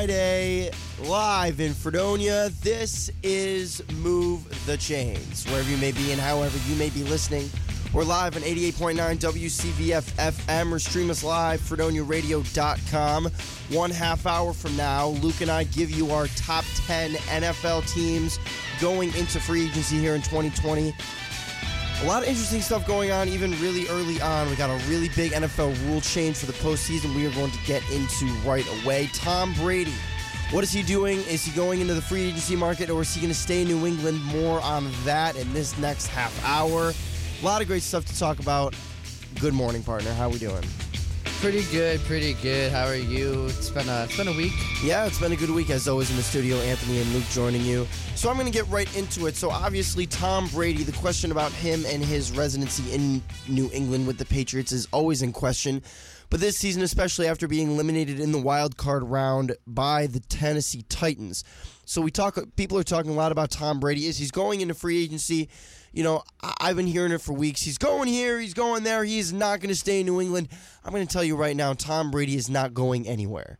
Friday, live in Fredonia. This is Move the Chains. Wherever you may be and however you may be listening, we're live on 88.9 WCVF FM or stream us live, FredoniaRadio.com. One half hour from now, Luke and I give you our top 10 NFL teams going into free agency here in 2020. A lot of interesting stuff going on, even really early on. We got a really big NFL rule change for the postseason we are going to get into right away. Tom Brady, what is he doing? Is he going into the free agency market or is he going to stay in New England? More on that in this next half hour. A lot of great stuff to talk about. Good morning, partner. How we doing? Pretty good, pretty good. How are you? It's been a it's been a week. Yeah, it's been a good week as always in the studio. Anthony and Luke joining you. So I'm going to get right into it. So obviously, Tom Brady. The question about him and his residency in New England with the Patriots is always in question. But this season, especially after being eliminated in the wild card round by the Tennessee Titans. So we talk. People are talking a lot about Tom Brady. Is he's going into free agency? You know, I- I've been hearing it for weeks. He's going here. He's going there. He's not going to stay in New England. I'm going to tell you right now, Tom Brady is not going anywhere.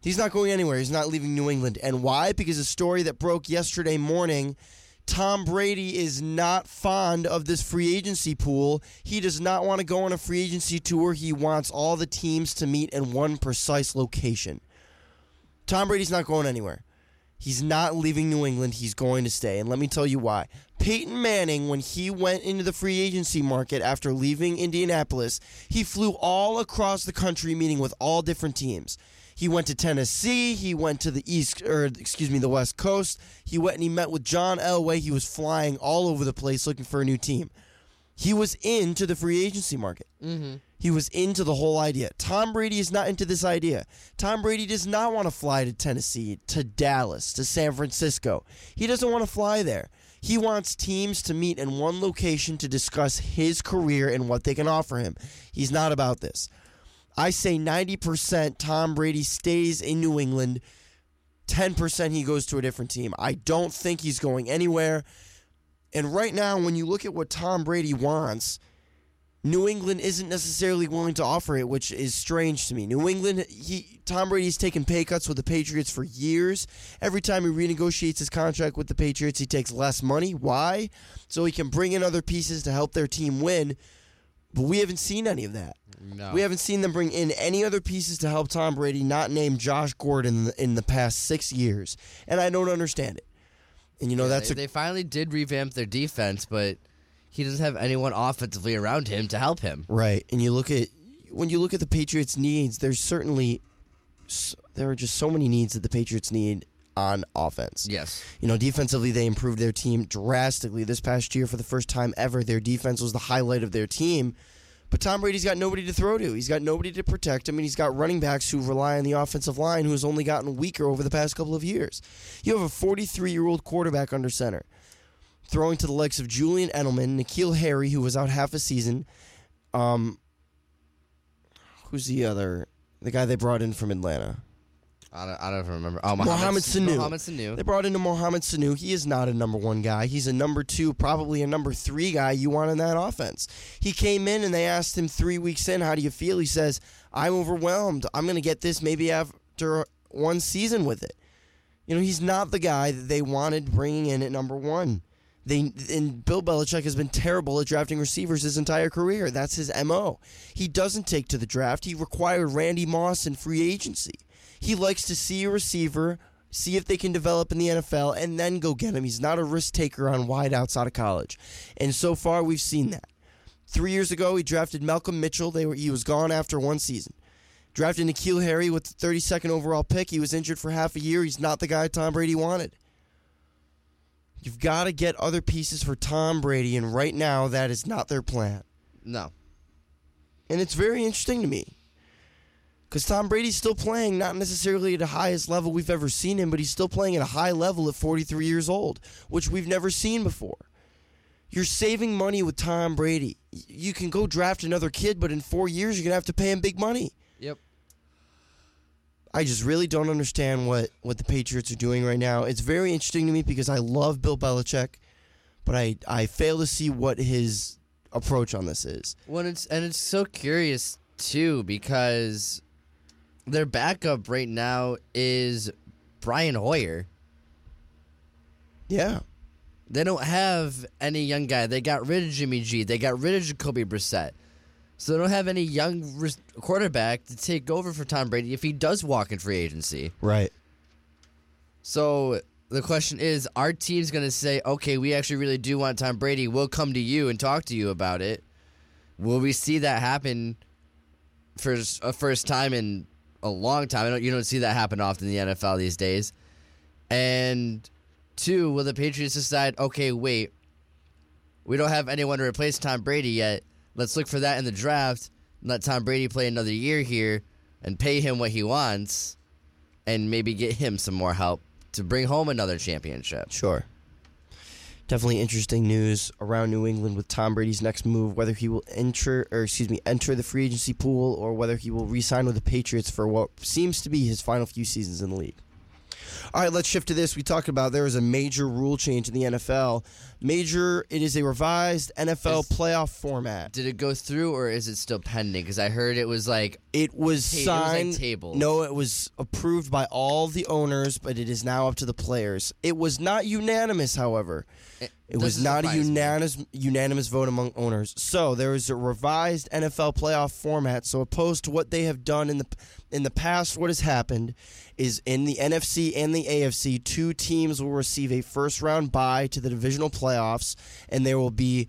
He's not going anywhere. He's not leaving New England. And why? Because a story that broke yesterday morning. Tom Brady is not fond of this free agency pool. He does not want to go on a free agency tour. He wants all the teams to meet in one precise location. Tom Brady's not going anywhere. He's not leaving New England. He's going to stay. And let me tell you why. Peyton Manning, when he went into the free agency market after leaving Indianapolis, he flew all across the country meeting with all different teams. He went to Tennessee. He went to the East, or excuse me, the West Coast. He went and he met with John Elway. He was flying all over the place looking for a new team. He was into the free agency market. Mm-hmm. He was into the whole idea. Tom Brady is not into this idea. Tom Brady does not want to fly to Tennessee, to Dallas, to San Francisco. He doesn't want to fly there. He wants teams to meet in one location to discuss his career and what they can offer him. He's not about this. I say 90% Tom Brady stays in New England. 10% he goes to a different team. I don't think he's going anywhere. And right now, when you look at what Tom Brady wants, New England isn't necessarily willing to offer it, which is strange to me. New England, he Tom Brady's taken pay cuts with the Patriots for years. Every time he renegotiates his contract with the Patriots, he takes less money. Why? So he can bring in other pieces to help their team win. But we haven't seen any of that. No. We haven't seen them bring in any other pieces to help Tom Brady, not named Josh Gordon in the, in the past six years, and I don't understand it. And you know that's they, a they finally did revamp their defense, but he doesn't have anyone offensively around him to help him. Right, and you look at when you look at the Patriots' needs. There's certainly there are just so many needs that the Patriots need on offense. Yes. You know, defensively they improved their team drastically this past year for the first time ever. Their defense was the highlight of their team. But Tom Brady's got nobody to throw to. He's got nobody to protect him, and he's got running backs who rely on the offensive line, who has only gotten weaker over the past couple of years. You have a 43 year old quarterback under center, throwing to the likes of Julian Edelman, N'Keal Harry, who was out half a season. Um, who's the other? The guy they brought in from Atlanta. I don't, I don't remember. Oh, Mohamed Sanu. Mohamed Sanu. They brought into Mohamed Sanu. He is not a number one guy. He's a number two, probably a number three guy you want in that offense. He came in and they asked him three weeks in, How do you feel? He says, I'm overwhelmed. I'm going to get this maybe after one season with it. You know, he's not the guy that they wanted bringing in at number one. They and Bill Belichick has been terrible at drafting receivers his entire career. That's his mo. He doesn't take to the draft. He required Randy Moss in free agency. He likes to see a receiver, see if they can develop in the NFL, and then go get him. He's not a risk taker on wideouts out of college, and so far we've seen that. Three years ago, he drafted Malcolm Mitchell. They were he was gone after one season. Drafted N'Keal Harry with the 32nd overall pick. He was injured for half a year. He's not the guy Tom Brady wanted. You've got to get other pieces for Tom Brady, and right now that is not their plan. No. And it's very interesting to me. Because Tom Brady's still playing, not necessarily at the highest level we've ever seen him, but he's still playing at a high level at 43 years old, which we've never seen before. You're saving money with Tom Brady. You can go draft another kid, but in four years, you're going to have to pay him big money. I just really don't understand what, what the Patriots are doing right now. It's very interesting to me because I love Bill Belichick, but I, I fail to see what his approach on this is. When it's and it's so curious too because their backup right now is Brian Hoyer. Yeah. They don't have any young guy. They got rid of Jimmy G. They got rid of Jacoby Brissett. So they don't have any young res- quarterback to take over for Tom Brady if he does walk in free agency. Right. So the question is, our team's going to say, okay, we actually really do want Tom Brady. We'll come to you and talk to you about it. Will we see that happen for a first time in a long time? I don't, you don't see that happen often in the NFL these days. And two, will the Patriots decide, okay, wait, we don't have anyone to replace Tom Brady yet. Let's look for that in the draft. Let Tom Brady play another year here and pay him what he wants and maybe get him some more help to bring home another championship. Sure. Definitely interesting news around New England with Tom Brady's next move, whether he will enter or excuse me, enter the free agency pool or whether he will re-sign with the Patriots for what seems to be his final few seasons in the league. All right, let's shift to this. We talked about there was a major rule change in the NFL. Major, it is a revised NFL Is- playoff format. Did it go through or is it still pending? Because I heard it was like It was Ta- it was like signed. No, it was approved by all the owners, but it is now up to the players. It was not unanimous, however. it, It was doesn't a surprise me. unanimous unanimous vote among owners. So there is a revised NFL playoff format. So opposed to what they have done in the in the past, what has happened is in the NFC and the AFC, two teams will receive a first round bye to the divisional playoffs, and there will be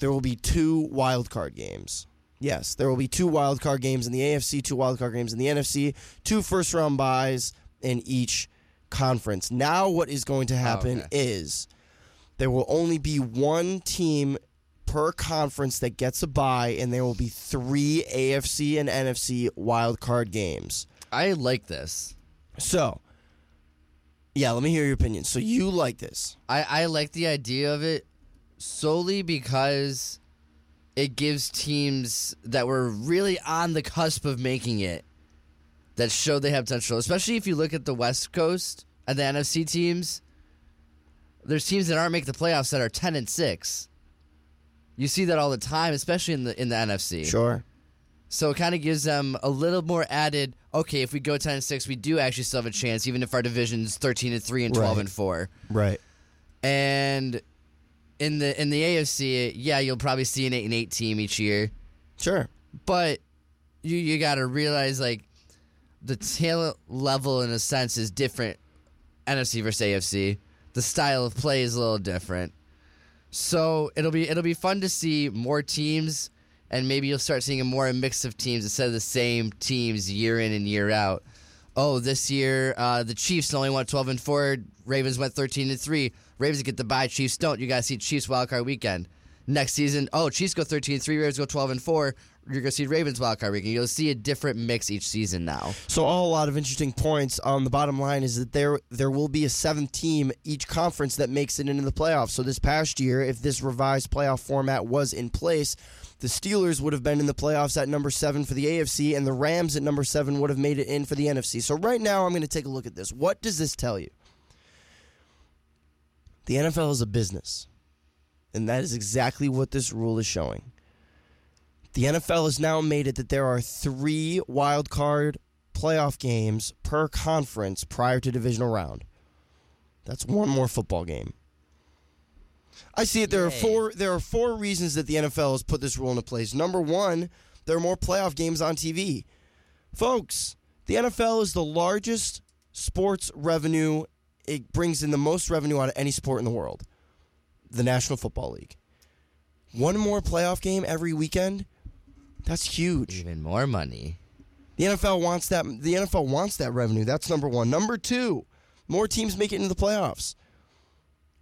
there will be two wild card games. Yes, there will be two wild card games in the AFC, two wild card games in the NFC, two first round byes in each conference. Now, what is going to oh, happen okay. is there will only be one team per conference that gets a bye, and there will be three AFC and NFC wild card games. I like this. So, yeah, let me hear your opinion. So, you like this? I, I like the idea of it solely because it gives teams that were really on the cusp of making it that show they have potential. Especially if you look at the West Coast and the NFC teams, there's teams that aren't making the playoffs that are ten and six. You see that all the time, especially in the in the NFC. Sure. So it kind of gives them a little more added. Okay, if we go ten and six, we do actually still have a chance, even if our division's thirteen and three and twelve Right. and four. Right. And in the in the AFC, yeah, you'll probably see an eight and eight team each year, Sure. but you you got to realize like the talent level in a sense is different. NFC versus AFC, the style of play is a little different. So it'll be it'll be fun to see more teams, and maybe you'll start seeing a more a mix of teams instead of the same teams year in and year out. Oh, this year uh, the Chiefs only went twelve and four. Ravens went thirteen and three. Ravens get the bye. Chiefs don't. You guys see Chiefs wildcard weekend. Next season, oh Chiefs go thirteen and three. Ravens go twelve and four. You're gonna see Ravens wildcard weekend. You'll see a different mix each season now. So a lot of interesting points. Um, the bottom line is that there there will be a seventh team each conference that makes it into the playoffs. So this past year, if this revised playoff format was in place, the Steelers would have been in the playoffs at number seven for the AFC, and the Rams at number seven would have made it in for the NFC. So right now, I'm going to take a look at this. What does this tell you? The NFL is a business, and that is exactly what this rule is showing. The NFL has now made it that there are three wild card playoff games per conference prior to divisional round. That's one more football game. I see it. There are four. There are four reasons that the NFL has put this rule into place. Number one, there are more playoff games on TV. Folks, the NFL is the largest sports revenue. It brings in the most revenue out of any sport in the world. The National Football League. One more playoff game every weekend. That's huge. Even more money. The NFL wants that. The NFL wants that revenue. That's number one. Number two, more teams make it into the playoffs.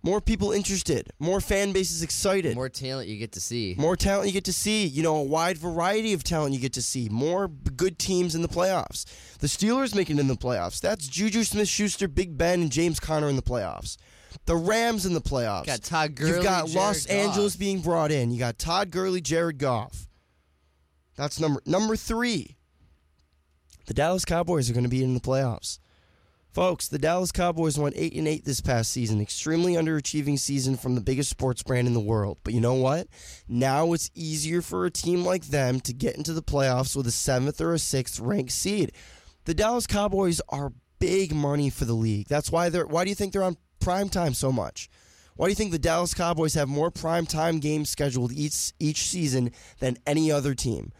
More people interested. More fan bases excited. More talent you get to see. More talent you get to see. You know, a wide variety of talent you get to see. More good teams in the playoffs. The Steelers making it in the playoffs. That's Juju Smith-Schuster, Big Ben, and James Conner in the playoffs. The Rams in the playoffs. Got Todd Gurley, You've got Los Goff. Angeles being brought in. You got Todd Gurley, Jared Goff. That's number number three. The Dallas Cowboys are going to be in the playoffs. Folks, the Dallas Cowboys went 8 and 8 this past season. Extremely underachieving season from the biggest sports brand in the world. But you know what? Now it's easier for a team like them to get into the playoffs with a 7th or a 6th ranked seed. The Dallas Cowboys are big money for the league. That's why they're why do you think they're on prime time so much? Why do you think the Dallas Cowboys have more prime time games scheduled each each season than any other team?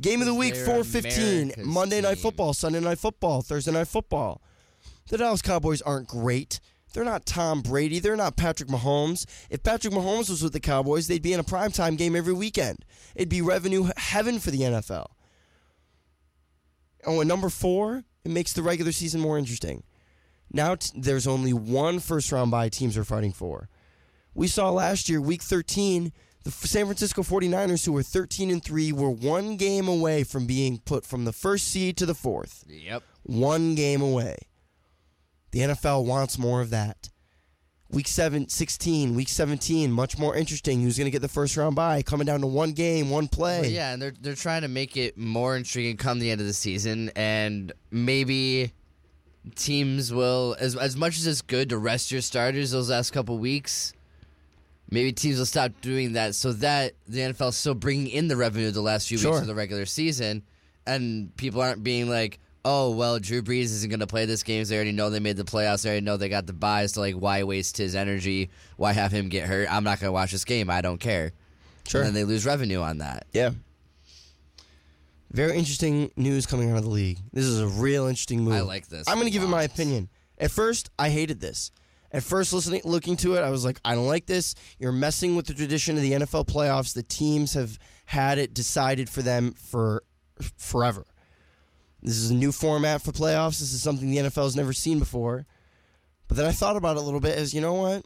Game of the week They're 415, America's Monday night football, Sunday night football, Thursday night football. The Dallas Cowboys aren't great. They're not Tom Brady. They're not Patrick Mahomes. If Patrick Mahomes was with the Cowboys, they'd be in a primetime game every weekend. It'd be revenue heaven for the NFL. Oh, and number four, it makes the regular season more interesting. Now t- there's only one first round bye teams are fighting for. We saw last year, week 13, the San Francisco 49ers, who were 13 and 3, were one game away from being put from the first seed to the fourth Yep. one game away. The NFL wants more of that. Week 7, 16, week 17, much more interesting. Who's going to get the first round bye? Coming down to one game, one play. Well, yeah, and they're they're trying to make it more intriguing come the end of the season, and maybe teams will as as much as it's good to rest your starters those last couple weeks. Maybe teams will stop doing that so that the NFL is still bringing in the revenue the last few Sure. weeks of the regular season, and people aren't being like, "Oh, well, Drew Brees isn't going to play this game. So they already know they made the playoffs. They already know they got the byes. So like, why waste his energy? Why have him get hurt? I'm not going to watch this game. I don't care." Sure. And then they lose revenue on that. Yeah. Very interesting news coming out of the league. This is a real interesting move. I like this I'm going to give it my opinion. At first, I hated this. At first, listening, looking to it, I was like, I don't like this. You're messing with the tradition of the NFL playoffs. The teams have had it decided for them for forever. This is a new format for playoffs. This is something the NFL has never seen before. But then I thought about it a little bit as you know what?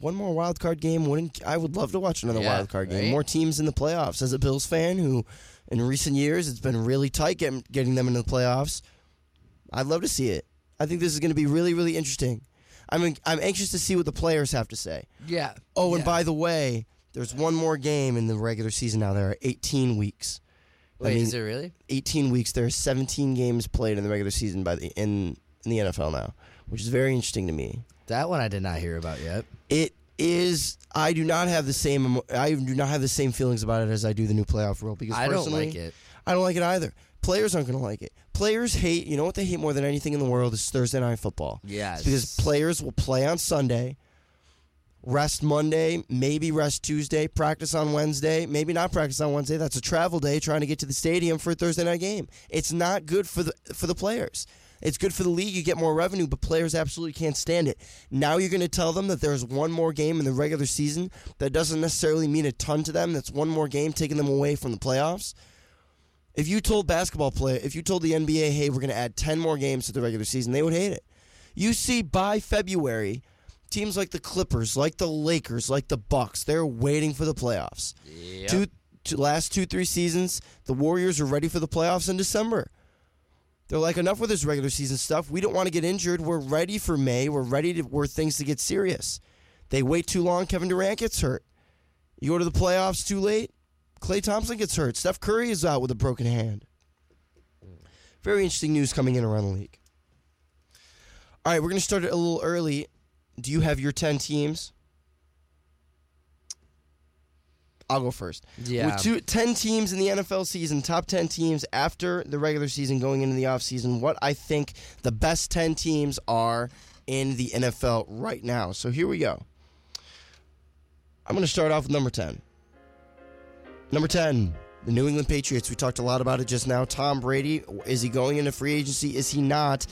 One more wild card game wouldn't I would love to watch another Yeah, wild card game. right? More teams in the playoffs. As a Bills fan who in recent years it's been really tight getting, getting them into the playoffs. I'd love to see it. I think this is going to be really really interesting. I'm I'm anxious to see what the players have to say. Yeah. Oh, and Yeah. by the way, there's one more game in the regular season now. There are 18 weeks. Wait, I mean, is it really? 18 weeks. There are 17 games played in the regular season by the in in the NFL now, which is very interesting to me. That one I did not hear about yet. It is. I do not have the same. I do not have the same feelings about it as I do the new playoff rule because I don't like it. I don't like it either. Players aren't going to like it. Players hate. You know what they hate more than anything in the world is Thursday night football. Yes. It's because players will play on Sunday, rest Monday, maybe rest Tuesday, practice on Wednesday, maybe not practice on Wednesday. That's a travel day trying to get to the stadium for a Thursday night game. It's not good for the for the players. It's good for the league. You get more revenue, but players absolutely can't stand it. Now you're going to tell them that there's one more game in the regular season that doesn't necessarily mean a ton to them. That's one more game taking them away from the playoffs. If you told basketball play, if you told the NBA, hey, we're going to add 10 more games to the regular season, they would hate it. You see by February, teams like the Clippers, like the Lakers, like the Bucks, they're waiting for the playoffs. Yep. Two, two last two three seasons, the Warriors are ready for the playoffs in December. They're like enough with this regular season stuff. We don't want to get injured. We're ready for May. We're ready to where things to get serious. They wait too long. Kevin Durant gets hurt. You go to the playoffs too late. Klay Thompson gets hurt. Steph Curry is out with a broken hand. Very interesting news coming in around the league. All right, we're going to start it a little early. Do you have your 10 teams? I'll go first. Yeah. With two, 10 teams in the NFL season, top 10 teams after the regular season going into the offseason, what I think the best 10 teams are in the NFL right now. So here we go. I'm going to start off with number 10. Number 10, the New England Patriots. We talked a lot about it just now. Tom Brady, is he going into free agency? Is he not?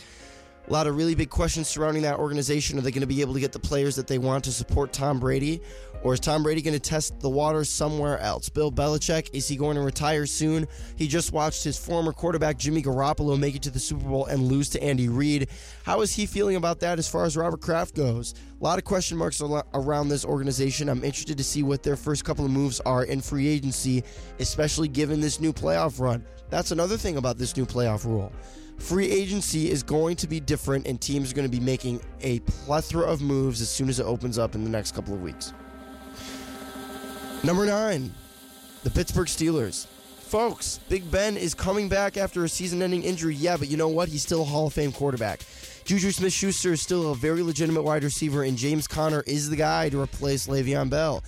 A lot of really big questions surrounding that organization. Are they going to be able to get the players that they want to support Tom Brady? Or is Tom Brady going to test the waters somewhere else? Bill Belichick, is he going to retire soon? He just watched his former quarterback Jimmy Garoppolo make it to the Super Bowl and lose to Andy Reid. How is he feeling about that as far as Robert Kraft goes? A lot of question marks around this organization. I'm interested to see what their first couple of moves are in free agency, especially given this new playoff run. That's another thing about this new playoff rule. Free agency is going to be different, and teams are going to be making a plethora of moves as soon as it opens up in the next couple of weeks. Number nine, the Pittsburgh Steelers. Folks, Big Ben is coming back after a season ending injury. Yeah, but you know what? He's still a Hall of Fame quarterback. Juju Smith Schuster is still a very legitimate wide receiver, and James Conner is the guy to replace Le'Veon Bell.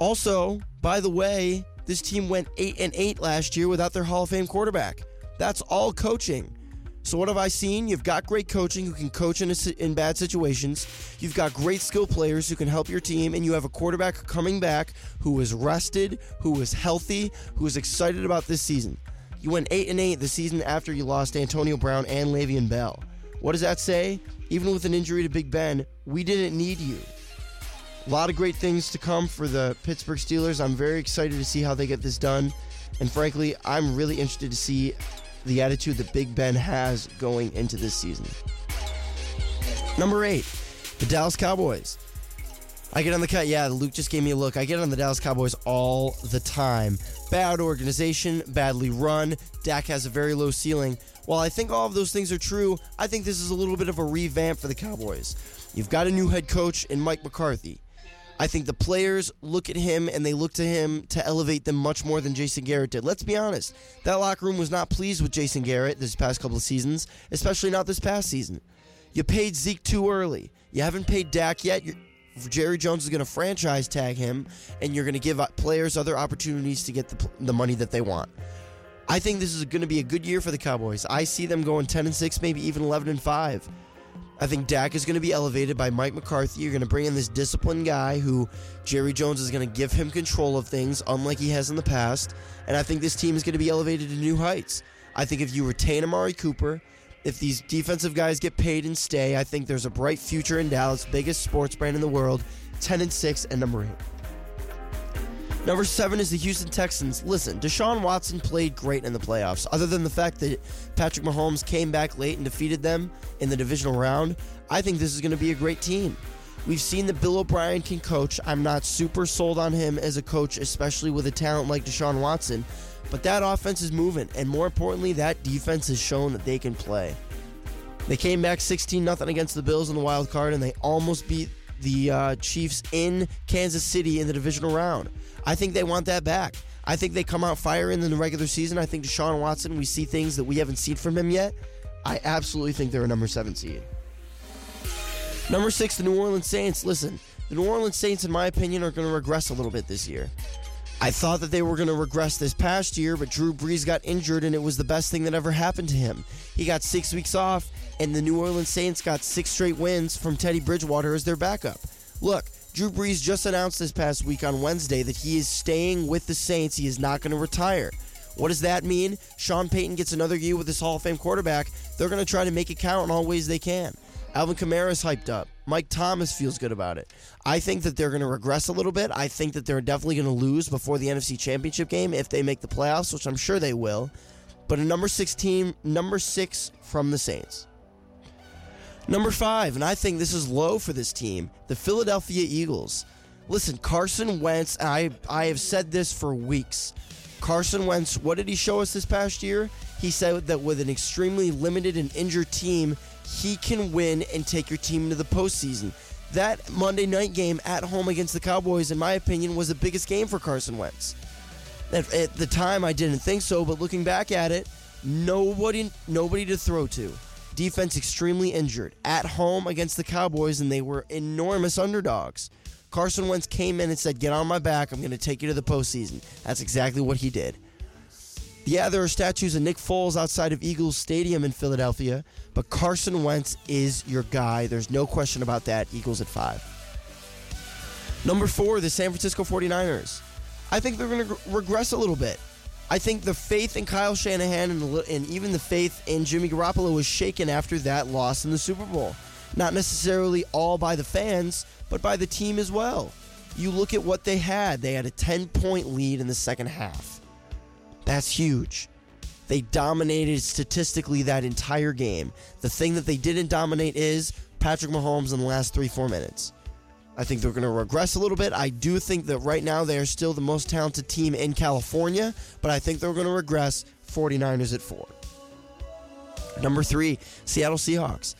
Also, by the way, this team went 8 and 8 last year without their Hall of Fame quarterback. That's all coaching. So what have I seen? You've got great coaching who can coach in, a, in bad situations. You've got great skill players who can help your team, and you have a quarterback coming back who is rested, who is healthy, who is excited about this season. You went eight and eight the season after you lost Antonio Brown and Le'Veon Bell. What does that say? Even with an injury to Big Ben, we didn't need you. A lot of great things to come for the Pittsburgh Steelers. I'm very excited to see how they get this done. And frankly, I'm really interested to see the attitude that Big Ben has going into this season. Number eight, the Dallas Cowboys. I get on the cut. Yeah, Luke just gave me a look. I get on the Dallas Cowboys all the time. Bad organization, badly run. Dak has a very low ceiling. While I think all of those things are true, I think this is a little bit of a revamp for the Cowboys. You've got a new head coach in Mike McCarthy. I think the players look at him and they look to him to elevate them much more than Jason Garrett did. Let's be honest. That locker room was not pleased with Jason Garrett this past couple of seasons, especially not this past season. You paid Zeke too early. You haven't paid Dak yet. You're, Jerry Jones is going to franchise tag him, and you're going to give players other opportunities to get the, the money that they want. I think this is going to be a good year for the Cowboys. I see them going 10 and 6, maybe even 11 and 5. I think Dak is going to be elevated by Mike McCarthy. You're going to bring in this disciplined guy who Jerry Jones is going to give him control of things, unlike he has in the past. And I think this team is going to be elevated to new heights. I think if you retain Amari Cooper, if these defensive guys get paid and stay, I think there's a bright future in Dallas, biggest sports brand in the world, 10 and 6 and number 8. Number seven is the Houston Texans. Listen, Deshaun Watson played great in the playoffs. Other than the fact that Patrick Mahomes came back late and defeated them in the divisional round, I think this is going to be a great team. We've seen that Bill O'Brien can coach. I'm not super sold on him as a coach, especially with a talent like Deshaun Watson. But that offense is moving, and more importantly, that defense has shown that they can play. They came back 16 0 against the Bills in the wild card, and they almost beat the uh, Chiefs in Kansas City in the divisional round. I think they want that back. I think they come out firing in the regular season. I think Deshaun Watson, we see things that we haven't seen from him yet. I absolutely think they're a number seven seed. Number six, the New Orleans Saints. Listen, the New Orleans Saints, in my opinion, are going to regress a little bit this year. I thought that they were going to regress this past year, but Drew Brees got injured, and it was the best thing that ever happened to him. He got six weeks off, and the New Orleans Saints got six straight wins from Teddy Bridgewater as their backup. Look, Drew Brees just announced this past week on Wednesday that he is staying with the Saints. He is not going to retire. What does that mean? Sean Payton gets another year with this Hall of Fame quarterback. They're going to try to make it count in all ways they can. Alvin Kamara is hyped up. Mike Thomas feels good about it. I think that they're going to regress a little bit. I think that they're definitely going to lose before the NFC Championship game if they make the playoffs, which I'm sure they will. But a number six team, number six from the Saints. Number five, and I think this is low for this team, the Philadelphia Eagles. Listen, Carson Wentz, I, I have said this for weeks. Carson Wentz, what did he show us this past year? He said that with an extremely limited and injured team, he can win and take your team into the postseason. That Monday night game at home against the Cowboys, in my opinion, was the biggest game for Carson Wentz. At, at the time, I didn't think so, but looking back at it, nobody, nobody to throw to. Defense extremely injured. At home against the Cowboys, and they were enormous underdogs. Carson Wentz came in and said, Get on my back. I'm going to take you to the postseason. That's exactly what he did. Yeah, there are statues of Nick Foles outside of Eagles Stadium in Philadelphia, but Carson Wentz is your guy. There's no question about that. Eagles at five. Number four, the San Francisco 49ers. I think they're going to regress a little bit. I think the faith in Kyle Shanahan and, and even the faith in Jimmy Garoppolo was shaken after that loss in the Super Bowl. Not necessarily all by the fans, but by the team as well. You look at what they had. They had a 10 point lead in the second half. That's huge. They dominated statistically that entire game. The thing that they didn't dominate is Patrick Mahomes in the last three, four minutes. I think they're going to regress a little bit. I do think that right now they are still the most talented team in California, but I think they're going to regress 49ers at four. Number three, Seattle Seahawks.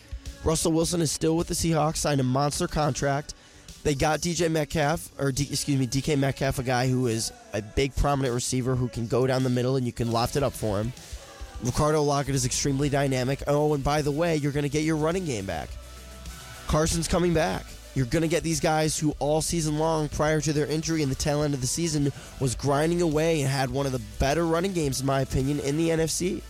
Russell Wilson is still with the Seahawks, signed a monster contract. They got DJ Metcalf, or D, excuse me, DK Metcalf, a guy who is a big prominent receiver who can go down the middle and you can loft it up for him. Ricardo Lockett is extremely dynamic. Oh, and by the way, you're going to get your running game back. Carson's coming back. You're going to get these guys who all season long, prior to their injury in the tail end of the season, was grinding away and had one of the better running games, in my opinion, in the NFC.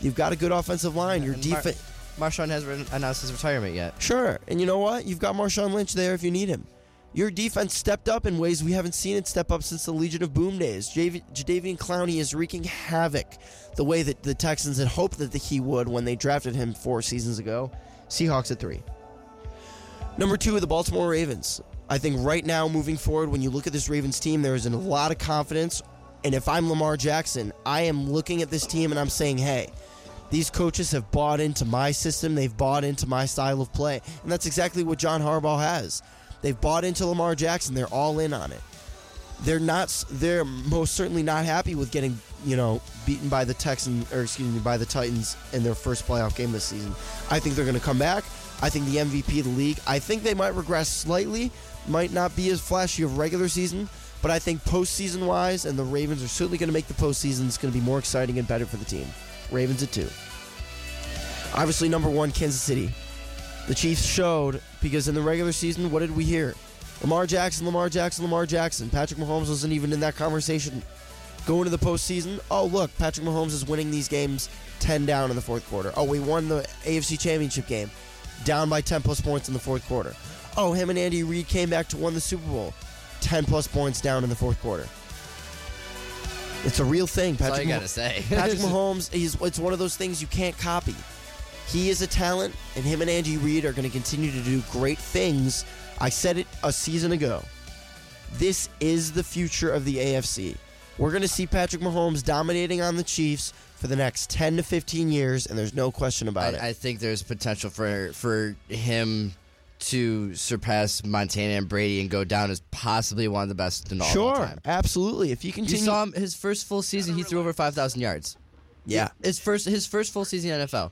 You've got a good offensive line. Your And Mar- defense. Marshawn hasn't announced his retirement yet. Sure. And you know what? You've got Marshawn Lynch there if you need him. Your defense stepped up in ways we haven't seen it step up since the Legion of Boom days. Jav- Jadeveon Clowney is wreaking havoc the way that the Texans had hoped that he would when they drafted him four seasons ago. Seahawks at three. Number two, the Baltimore Ravens. I think right now, moving forward, when you look at this Ravens team, there is a lot of confidence. And if I'm Lamar Jackson, I am looking at this team and I'm saying, hey, these coaches have bought into my system. They've bought into my style of play. And that's exactly what John Harbaugh has. They've bought into Lamar Jackson. They're all in on it. They're not they're most certainly not happy with getting, you know, beaten by the Texans or excuse me, by the Titans in their first playoff game this season. I think they're going to come back. I think the MVP of the league. I think they might regress slightly, might not be as flashy of regular season, but I think postseason wise, and the Ravens are certainly going to make the postseason. It's going to be more exciting and better for the team. Ravens at two. Obviously, number one, Kansas City. The Chiefs showed because in the regular season, what did we hear? Lamar Jackson, Lamar Jackson, Lamar Jackson. Patrick Mahomes wasn't even in that conversation. Going to the postseason, oh look, Patrick Mahomes is winning these games 10 down in the fourth quarter. Oh, we won the AFC Championship game, down by 10 plus points in the fourth quarter. Oh, him and Andy Reid came back to win the Super Bowl, 10 plus points down in the fourth quarter. It's a real thing. That's all Patrick you Mah- gotta say. Patrick Mahomes, he's it's one of those things you can't copy. He is a talent, and him and Andy Reid are going to continue to do great things. I said it a season ago. This is the future of the AFC. We're going to see Patrick Mahomes dominating on the Chiefs for the next 10 to 15 years, and there's no question about it. I, I think there's potential for for him to surpass Montana and Brady and go down as possibly one of the best in all sure, time. absolutely. If you You continue, saw him his first full season. He threw over five thousand yards. yeah, His first his first full season in NFL.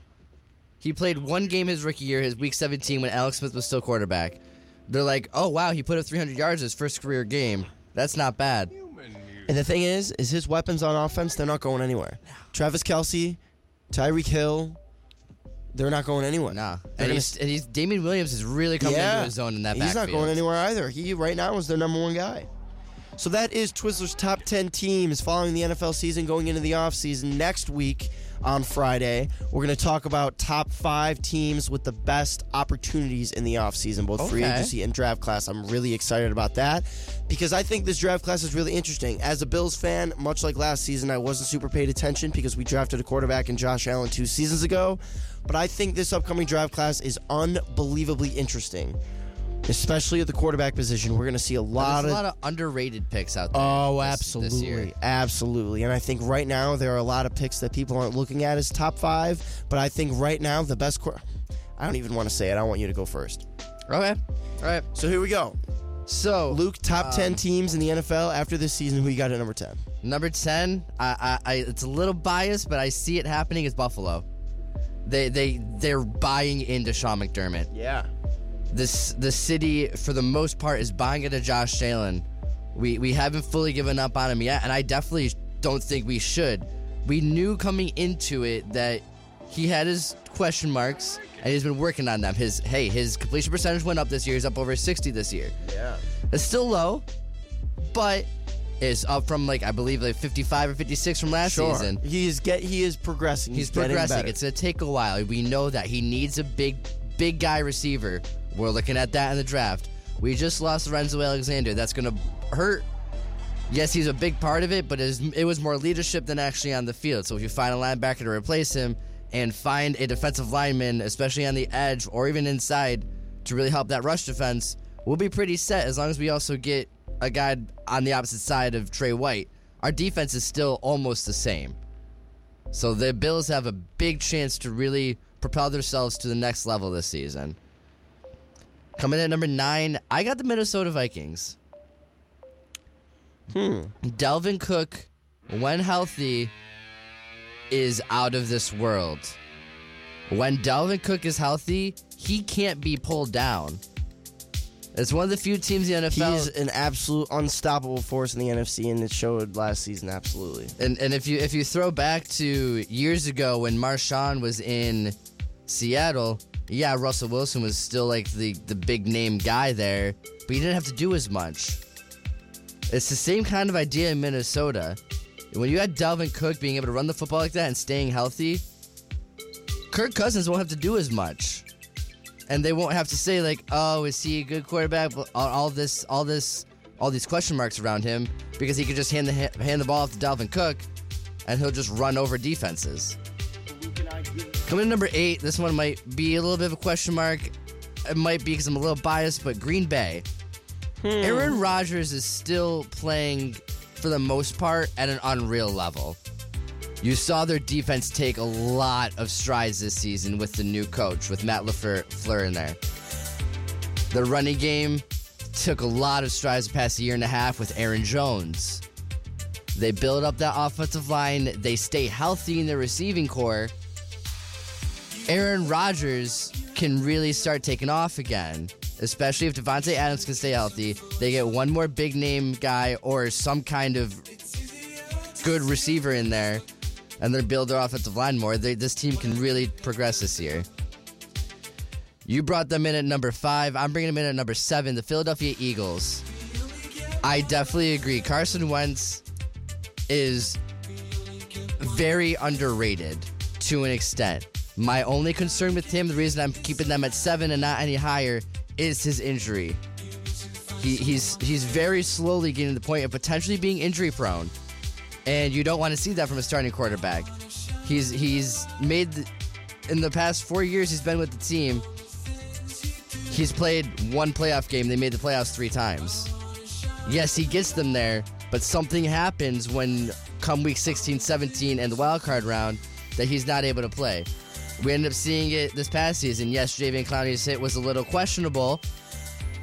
He played one game his rookie year, his week 17 when Alex Smith was still quarterback. They're like, "Oh wow, he put up 300 yards his first career game. That's not bad." And the thing is, is his weapons on offense, they're not going anywhere. Travis Kelce, Tyreek Hill, they're not going anywhere. Nah, They're and gonna he's, and he's Damien Williams is really coming into his zone in that He's not going anywhere either. He right now is their number one guy. So that is Twizzler's top 10 teams following the NFL season going into the offseason. Next week on Friday, we're going to talk about top five teams with the best opportunities in the offseason, both free agency and draft class. I'm really excited about that because I think this draft class is really interesting. As a Bills fan, much like last season, I wasn't super paid attention because we drafted a quarterback in Josh Allen two seasons ago. But I think this upcoming draft class is unbelievably interesting. Especially at the quarterback position, we're going to see a lot There's of a lot of underrated picks out there. Oh, this- absolutely. This. Absolutely. And I think right now there are a lot of picks that people aren't looking at as top five, but I think right now the best. Qu- I don't even want to say it. I want you to go first. Okay. All right. So here we go. So Luke, top 10 Um, teams in the NFL after this season. Who you got at number 10? Number ten, I, I, I, it's a little biased, but I see it happening. Is Buffalo. They, they, they're buying into Sean McDermott. Yeah. This, the city, for the most part, is buying into Josh Allen. We, we haven't fully given up on him yet, and I definitely don't think we should. We knew coming into it that he had his question marks, and he's been working on them. His, hey, his completion percentage went up this year. He's up over sixty this year. Yeah. It's still low, but it's up from like I believe like 55 or 56 from last Sure. season. He is get he is progressing. He's, getting progressing. better. It's gonna take a while. We know that he needs a big, big guy receiver. We're looking at that in the draft. We just lost Lorenzo Alexander. That's gonna hurt. Yes, he's a big part of it, but it was more leadership than actually on the field. So if you find a linebacker to replace him and find a defensive lineman, especially on the edge or even inside, to really help that rush defense, we'll be pretty set as long as we also get a guy on the opposite side of Trey White. Our defense is still almost the same. So the Bills have a big chance to really propel themselves to the next level this season. Coming at number nine, I got the Minnesota Vikings. Hmm. Dalvin Cook, when healthy, is out of this world. When Dalvin Cook is healthy, he can't be pulled down. It's one of the few teams in the NFL. He's an absolute unstoppable force in the NFC, and it showed last season. Absolutely. And and if you if you throw back to years ago when Marshawn was in Seattle, yeah, Russell Wilson was still like the the big name guy there, but he didn't have to do as much. It's the same kind of idea in Minnesota. When you had Dalvin Cook being able to run the football like that and staying healthy, Kirk Cousins won't have to do as much. And they won't have to say like, "Oh, is he a good quarterback?" All, this, all this, all these question marks around him because he could just hand the hand the ball off to Dalvin Cook, and he'll just run over defenses. Coming in number eight, this one might be a little bit of a question mark. It might be because I'm a little biased, but Green Bay. Hmm. Aaron Rodgers is still playing, for the most part, at an unreal level. You saw their defense take a lot of strides this season with the new coach, with Matt LaFleur in there. The running game took a lot of strides the past year and a half with Aaron Jones. They build up that offensive line. They stay healthy in the receiving corps. Aaron Rodgers can really start taking off again, especially if Davante Adams can stay healthy. They get one more big name guy or some kind of good receiver in there, and they build their offensive line more. They, this team can really progress this year. You brought them in at number five. I'm bringing them in at number seven, the Philadelphia Eagles. I definitely agree. Carson Wentz is very underrated to an extent. My only concern with him, the reason I'm keeping them at seven and not any higher, is his injury. He, he's he's very slowly getting to the point of potentially being injury prone, and you don't want to see that from a starting quarterback. He's he's made the, in the past four years he's been with the team. He's played one playoff game. They made the playoffs three times. Yes, he gets them there, but something happens when come week 16, 17, and the wild card round that he's not able to play. We ended up seeing it this past season. Yes, Javian Clowney's hit was a little questionable.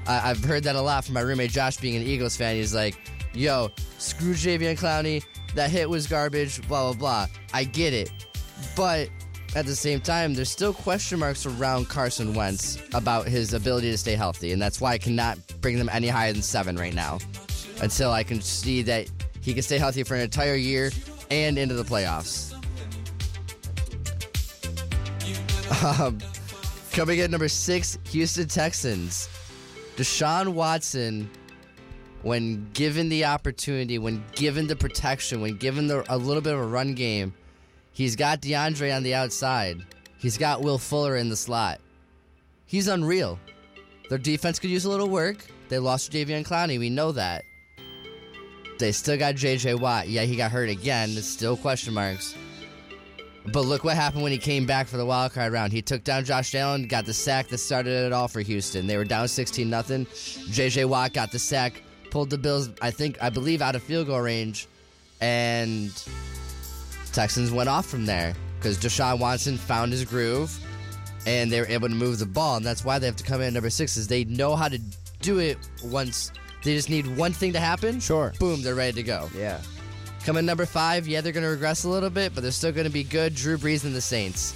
I- I've heard that a lot from my roommate Josh, being an Eagles fan. He's like, "Yo, screw Javian Clowney. That hit was garbage. Blah blah blah." I get it, but at the same time, there's still question marks around Carson Wentz about his ability to stay healthy, and that's why I cannot bring them any higher than seven right now, until I can see that he can stay healthy for an entire year and into the playoffs. Um, coming in number six, Houston Texans. Deshaun Watson, when given the opportunity, when given the protection, when given the, a little bit of a run game, he's got DeAndre on the outside. He's got Will Fuller in the slot. He's unreal. Their defense could use a little work. They lost Javion Clowney. We know that. They still got J.J. Watt. Yeah, he got hurt again. It's still question marks. But look what happened when he came back for the wild card round. He took down Josh Allen, got the sack that started it all for Houston. They were down 16 nothing. JJ Watt got the sack, pulled the Bills, I think, I believe, out of field goal range, and Texans went off from there because Deshaun Watson found his groove, and they were able to move the ball, and that's why they have to come in at number six. Is they know how to do it once. They just need one thing to happen. Sure. Boom, they're ready to go. Yeah. Coming number five, yeah, they're going to regress a little bit, but they're still going to be good. Drew Brees and the Saints.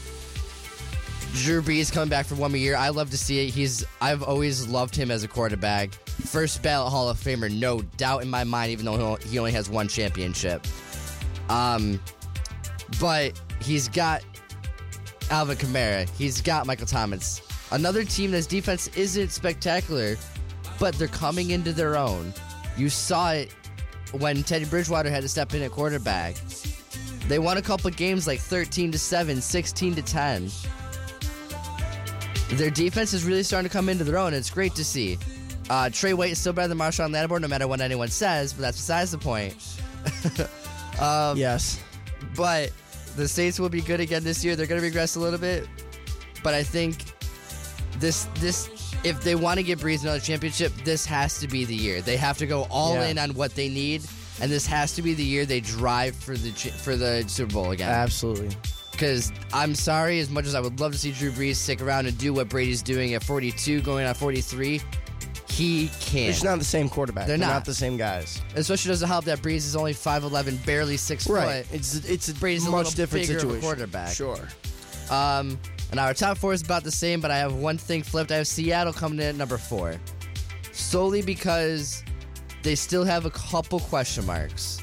Drew Brees coming back for one more year. I love to see it. He's I've always loved him as a quarterback. First ballot Hall of Famer, no doubt in my mind. Even though he only has one championship, um, but he's got Alvin Kamara. He's got Michael Thomas. Another team that's defense isn't spectacular, but they're coming into their own. You saw it when Teddy Bridgewater had to step in at quarterback. They won a couple games like 13 to 7, 16 to 10. Their defense is really starting to come into their own. It's great to see. Uh, Trey White is still better than Marshon Lattimore, no matter what anyone says, but that's besides the point. um, Yes. but the Saints will be good again this year. They're going to regress a little bit, but I think this this if they want to give Brees another championship, this has to be the year. They have to go all Yeah. in on what they need, and this has to be the year they drive for the for the Super Bowl again. Absolutely. Because I'm sorry, as much as I would love to see Drew Brees stick around and do what Brady's doing at 42, going on 43, he can't. It's not the same quarterback. They're They're, not. not. the same guys. Especially doesn't help that Brees is only 5'11", barely six Right. foot. It's it's a Brady's a much little different a situation. quarterback. Sure. Um, and our top four is about the same, but I have one thing flipped. I have Seattle coming in at number four. solely because they still have a couple question marks.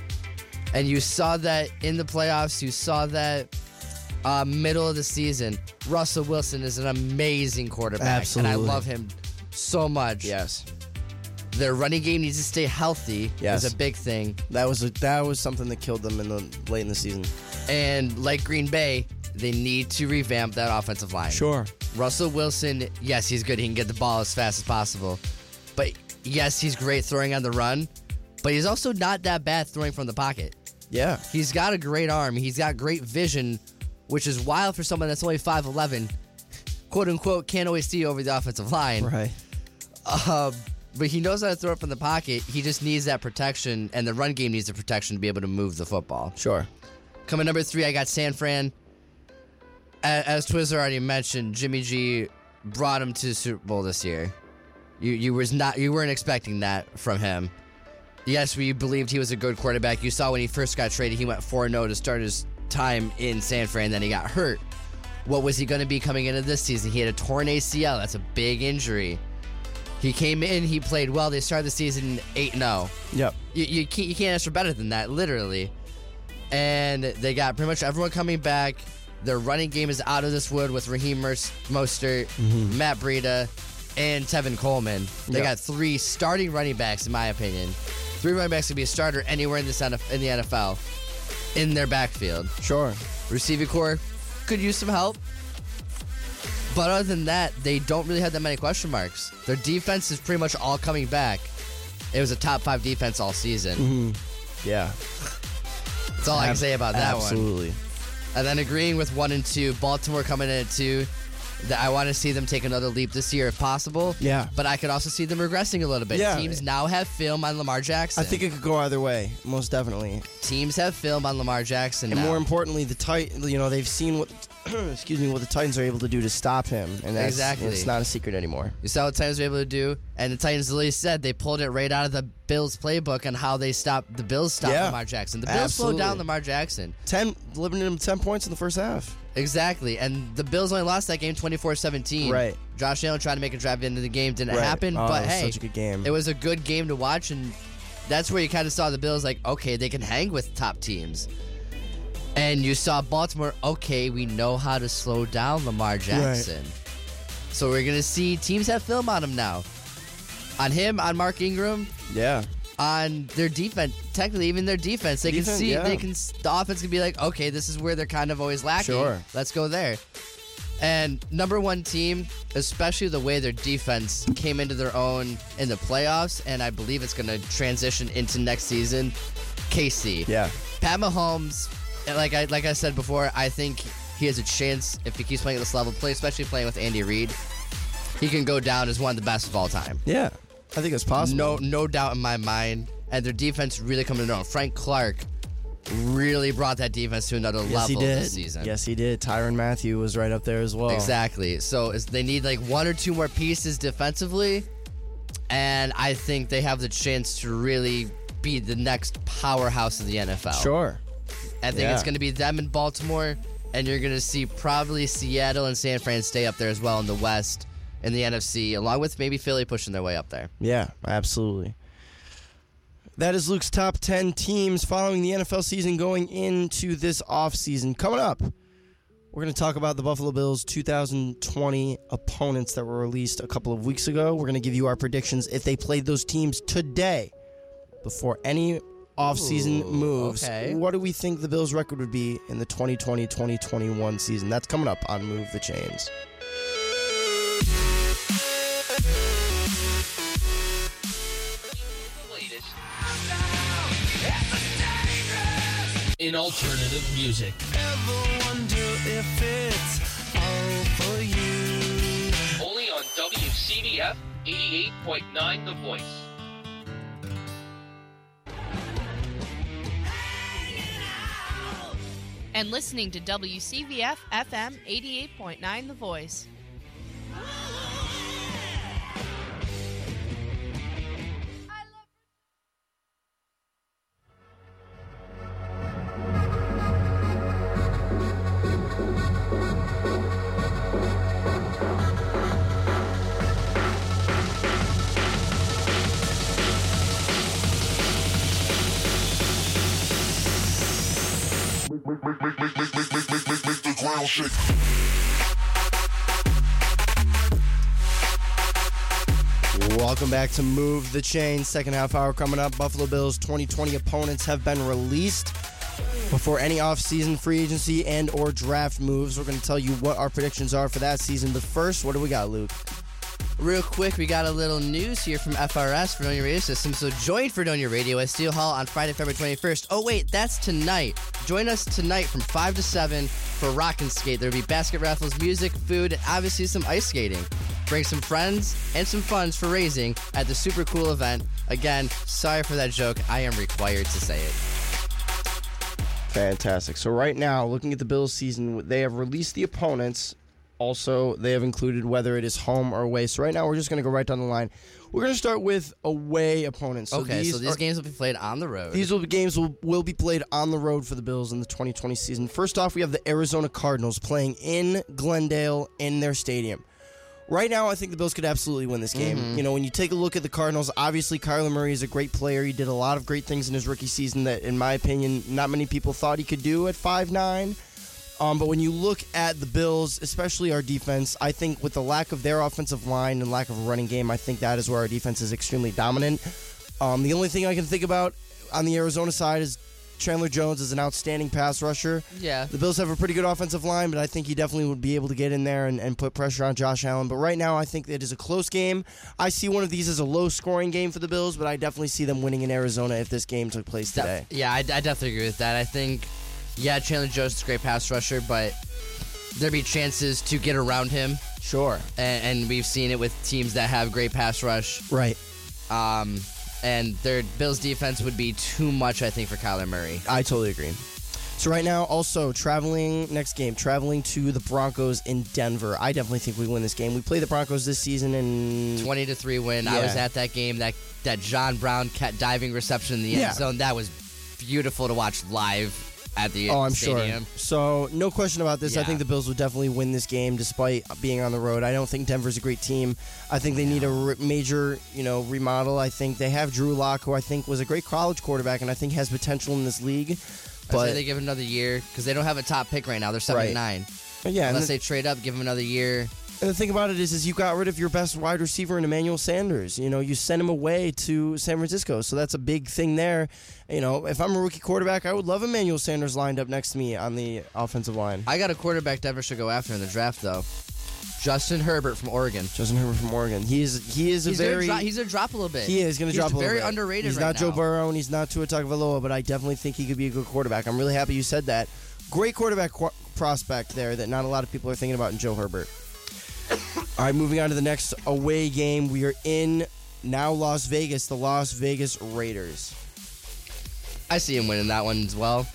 And you saw that in the playoffs, you saw that uh, middle of the season. Russell Wilson is an amazing quarterback, and I love him so much. Yes. Their running game needs to stay healthy. Yes. is a big thing. That was a, that was something that killed them in the late in the season. And like Green Bay, they need to revamp that offensive line. Sure. Russell Wilson, yes, he's good. He can get the ball as fast as possible. But yes, he's great throwing on the run. But he's also not that bad throwing from the pocket. Yeah. He's got a great arm. He's got great vision, which is wild for someone that's only 5'11, quote unquote, can't always see over the offensive line. Right. Uh, but he knows how to throw it from the pocket. He just needs that protection, and the run game needs the protection to be able to move the football. Sure. Coming number three, I got San Fran. As Twizzler already mentioned, Jimmy G brought him to the Super Bowl this year. You you was not you weren't expecting that from him. Yes, we believed he was a good quarterback. You saw when he first got traded, he went 4-0 to start his time in San Fran, then he got hurt. What was he going to be coming into this season? He had a torn ACL. That's a big injury. He came in, he played well. They started the season 8-0 Yep. you, you can't you can't ask for better than that, literally. And they got pretty much everyone coming back. Their running game is out of this wood with Raheem Mostert, mm-hmm. Matt Breida, and Tevin Coleman. They Yeah. got three starting running backs, in my opinion. Three running backs could be a starter anywhere in this in the NFL in their backfield. Sure. Receiving corps could use some help. But other than that, they don't really have that many question marks. Their defense is pretty much all coming back. It was a top five defense all season. Mm-hmm. Yeah. That's all I can say about that one. Absolutely. And then agreeing with one and two, Baltimore coming in at two. That I want to see them take another leap this year if possible. Yeah. But I could also see them regressing a little bit. Yeah. Teams now have film on Lamar Jackson. I think it could go either way. Most definitely. teams have film on Lamar Jackson And now. more importantly, the tight you know, they've seen what excuse me, what the Titans are able to do to stop him, and that's Exactly. it's not a secret anymore. You saw what the Titans were able to do, and the Titans literally said they pulled it right out of the Bills playbook on how they stopped the Bills stopped Yeah. Lamar Jackson. The Bills slowed down Absolutely. Lamar Jackson. Ten limited him ten points in the first half. Exactly. And the Bills only lost that game 24-17. Right. Josh Allen tried to make a drive into the game, didn't Right. happen, Oh, but it was hey, such a good game. it was a good game to watch and that's where you kind of saw the Bills like, okay, they can hang with top teams. And you saw Baltimore, okay, we know how to slow down Lamar Jackson. Right. So we're going to see teams have film on him now. On him, on Mark Ingram, Yeah. on their defense. Technically, even their defense, they Defense, can see yeah. they can. The offense can be like, okay, this is where they're kind of always lacking. Sure. let's go there. And number one team, especially the way their defense came into their own in the playoffs, and I believe it's going to transition into next season. KC, Yeah. Pat Mahomes, and like I like I said before, I think he has a chance if he keeps playing at this level, play especially playing with Andy Reid. He can go down as one of the best of all time. Yeah. I think it's possible. No, no doubt in my mind. And their defense really coming to know. Frank Clark really brought that defense to another Yes, he level did. this season. Yes, he did. Tyrann Mathieu was right up there as well. Exactly. So is they need like one or two more pieces defensively, and I think they have the chance to really be the next powerhouse of the NFL. Sure. I think Yeah. it's going to be them in Baltimore, and you're going to see probably Seattle and San Fran stay up there as well in the West, in the NFC, along with maybe Philly pushing their way up there. Yeah, absolutely. That is Luke's top 10 teams following the NFL season going into this offseason. Coming up, we're going to talk about the Buffalo Bills 2020 opponents that were released a couple of weeks ago. We're going to give you our predictions if they played those teams today before any offseason Ooh, moves. okay. What do we think the Bills' record would be in the 2020 2021 season? That's coming up on Move the Chains. in alternative music. Ever wonder if it's all for you? Only on WCVF 88.9 The Voice. And listening to WCVF FM 88.9 The Voice. Welcome back to Move the Chain. Second half hour coming up. Buffalo Bills 2020 opponents have been released. Before any off-season free agency and or draft moves, we're going to tell you what our predictions are for that season. But first, what do we got, Luke? Real quick, we got a little news here from FRS, Fredonia Radio System. So join Fredonia Radio at Steele Hall on Friday, February 21st. Oh, wait, that's tonight. Join us tonight from 5 to 7 for Rock and Skate. There'll be basket raffles, music, food, and obviously some ice skating. Bring some friends and some funds for raising at the super cool event. Again, sorry for that joke. I am required to say it. Fantastic. So right now, looking at the Bills season, they have released the opponents. Also, they have included whether it is home or away. So right now, we're just going to go right down the line. We're going to start with away opponents. So okay, these so these are- games will be played on the road. These will be games will, will be played on the road for the Bills in the 2020 season. First off, we have the Arizona Cardinals playing in Glendale in their stadium. Right now, I think the Bills could absolutely win this game. Mm-hmm. You know, when you take a look at the Cardinals, obviously Kyler Murray is a great player. He did a lot of great things in his rookie season that, in my opinion, not many people thought he could do at five nine. Um, but when you look at the Bills, especially our defense, I think with the lack of their offensive line and lack of a running game, I think that is where our defense is extremely dominant. Um, the only thing I can think about on the Arizona side is Chandler Jones is an outstanding pass rusher. yeah. The Bills have a pretty good offensive line, but I think he definitely would be able to get in there and, and put pressure on Josh Allen. But right now, I think it is a close game. I see one of these as a low scoring game for the Bills, but I definitely see them winning in Arizona if this game took place today. Yeah, I, I definitely agree with that. I think, yeah, Chandler Jones is a great pass rusher, but there'd be chances to get around him, Sure. and, and we've seen it with teams that have great pass rush. Right. Um, and their Bills defense would be too much, I think, for Kyler Murray. I totally agree. So right now, also traveling next game, traveling to the Broncos in Denver. I definitely think we win this game. We play the Broncos this season, and Twenty to three win. I was at that game. That that John Brown cat diving reception in the Yeah. end zone. That was beautiful to watch live at the Oh, I'm stadium. sure. So no question about this. I think the Bills will definitely win this game, despite being on the road. I don't think Denver's a great team. I think they need a re- major, you know, remodel. I think they have Drew Lock, who I think was a great college quarterback, and I think has potential in this league. I But say they give him another year because they don't have a top pick right now. They're seven right. nine. but yeah, Unless the, they trade up, give him another year. And the thing about it is, is you got rid of your best wide receiver in Emmanuel Sanders. You know, you sent him away to San Francisco, so that's a big thing there. You know, if I'm a rookie quarterback, I would love Emmanuel Sanders lined up next to me on the offensive line. I got a quarterback Denver should go after in the draft, though. Justin Herbert from Oregon. Justin Herbert from Oregon. He is he is a He's very gonna dro- he's gonna drop a little bit. He is going to He's drop a little very bit. Very underrated He's right not Joe now. Burrow and he's not Tua Tagovailoa, but I definitely think he could be a good quarterback. I'm really happy you said that. Great quarterback qu- prospect there that not a lot of people are thinking about in Joe Herbert. All right, moving on to the next away game. We are in now Las Vegas, the Las Vegas Raiders. I see him winning that one as well.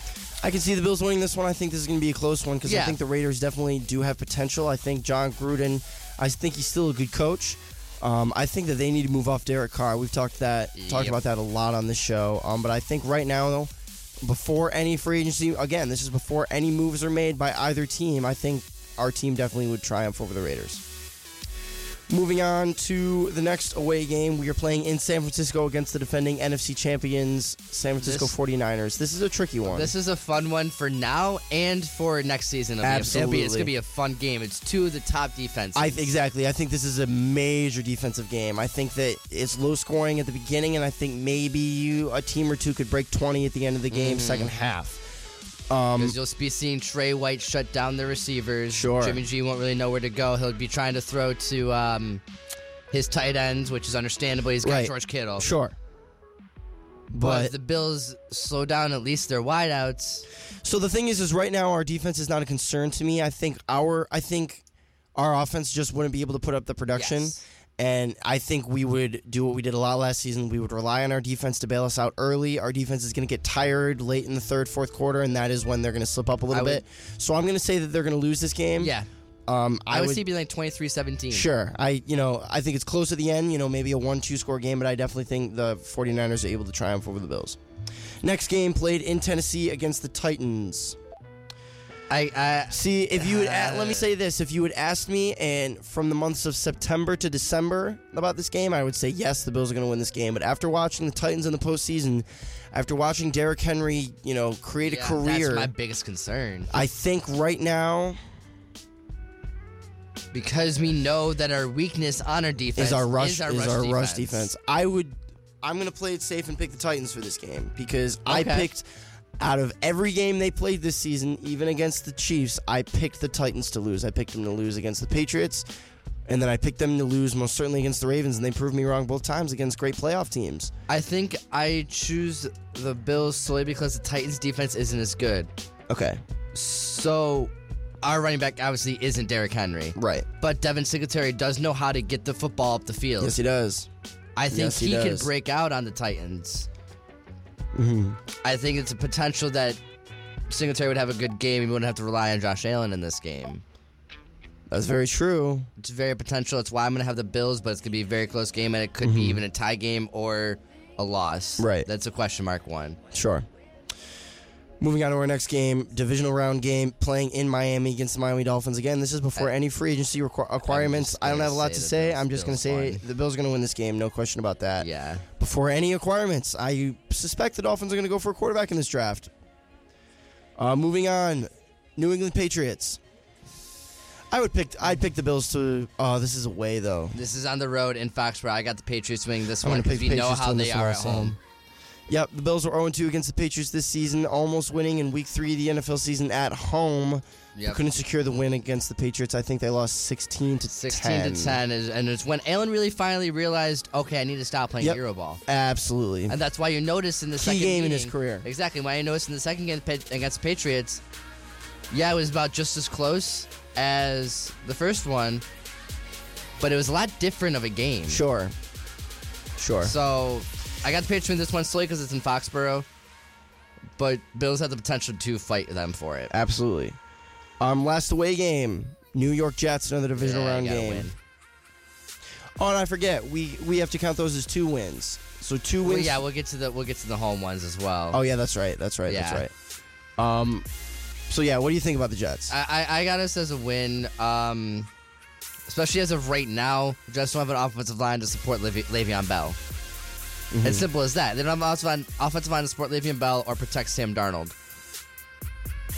I can see the Bills winning this one. I think this is going to be a close one because I think the Raiders definitely do have potential. I think Jon Gruden, I think he's still a good coach. Um, I think that they need to move off Derek Carr. We've talked that talked about that a lot on this show. Um, but I think right now though, before any free agency, again, this is before any moves are made by either team. I think our team definitely would triumph over the Raiders. Moving on to the next away game, we are playing in San Francisco against the defending NFC champions, San Francisco This- 49ers. This is a tricky one. This is a fun one for now and for next season. It'll be- it's gonna be a fun game. It's two of the top defenses. I exactly. I think this is a major defensive game. I think that it's low scoring at the beginning, and I think maybe you, a team or two could break twenty at the end of the game, Mm-hmm. second half. Um, Because you'll be seeing Tre White shut down the receivers. Sure. Jimmy G won't really know where to go. He'll be trying to throw to um, his tight ends, which is understandable. He's got Right. George Kittle. sure, But but if the Bills slow down at least their wideouts. so the thing is, is right now our defense is not a concern to me. I think our, I think our offense just wouldn't be able to put up the production. Yes. And I think we would do what we did a lot last season. We would rely on our defense to bail us out early. Our defense is going to get tired late in the third, fourth quarter, and that is when they're going to slip up a little would- bit. So I'm going to say that they're going to lose this game. Yeah. Um, I, I, would see it be like 23-17. Sure. I you know, I think it's close at the end, you know, maybe a 1-2 score game, but I definitely think the 49ers are able to triumph over the Bills. Next game played in Tennessee against the Titans. I, I See, if you would, a- let me Uh, say this: if you would ask me, and from the months of September to December about this game, I would say yes, the Bills are going to win this game. But after watching the Titans in the postseason, after watching Derrick Henry, you know, create yeah, a career, That's my biggest concern I think right now because we know that our weakness on our defense is our rush is our, rush, rush, defense. I would, I'm going to play it safe and pick the Titans for this game because I picked. Out of every game they played this season, even against the Chiefs, I picked the Titans to lose. I picked them to lose against the Patriots, and then I picked them to lose most certainly against the Ravens, and they proved me wrong both times against great playoff teams. I think I choose the Bills solely because the Titans defense isn't as good. Okay, So our running back obviously isn't Derrick Henry, right. but Devin Singletary does know how to get the football up the field. Yes, he does. I think yes, he he, can break out on the Titans. Hmm I think it's a potential that Singletary would have a good game. He wouldn't have to rely on Josh Allen in this game. That's very true. It's very potential. It's why I'm going to have the Bills, but it's going to be a very close game, and it could be even a tie game or a loss. Mm-hmm. Right. That's a question mark one. Sure. Moving on to our next game, divisional round game, playing in Miami against the Miami Dolphins. Again, this is before I- any free agency requ- requirements. I don't have a lot to say. I'm just going to say the Bills are going to win this game. No question about that. Yeah. Before any requirements, I suspect the Dolphins are going to go for a quarterback in this draft. Uh, moving on, New England Patriots. I would pick. I'd pick the Bills to. Oh, this is away though. This is on the road in Foxborough. I got the Patriots winning this I'm one because we know how they are at home. Yep, the Bills were 0-2 against the Patriots this season, almost winning in Week Three of the NFL season at home. Yep. Couldn't secure the win against the Patriots. I think they lost 16 to 16 10. to 10 is, and it's when Allen really finally realized, okay, I need to stop playing Yep. Euro ball. Absolutely. And that's why you notice in the Key second game in his career. Exactly. Why you noticed in the second game against the Patriots, yeah, it was about just as close as the first one, but it was a lot different of a game. Sure. Sure. So I got the Patriots win this one solely because it's in Foxborough, but Bills have the potential to fight them for it. Absolutely. Um, last away game, New York Jets, another divisional Yeah, round you gotta game. win. Oh, and I forget, we we have to count those as two wins. So two Well, wins. yeah, we'll get to the we'll get to the home ones as well. oh yeah, that's right. That's right. Yeah. That's right. Um, so yeah, what do you think about the Jets? I, I, I got us as a win, um, especially as of right now. Just don't have an offensive line to support Le'Ve- Le'Veon Bell. Mm-hmm. It's simple as that. They don't have an offensive line, to support Le'Veon Bell or protect Sam Darnold.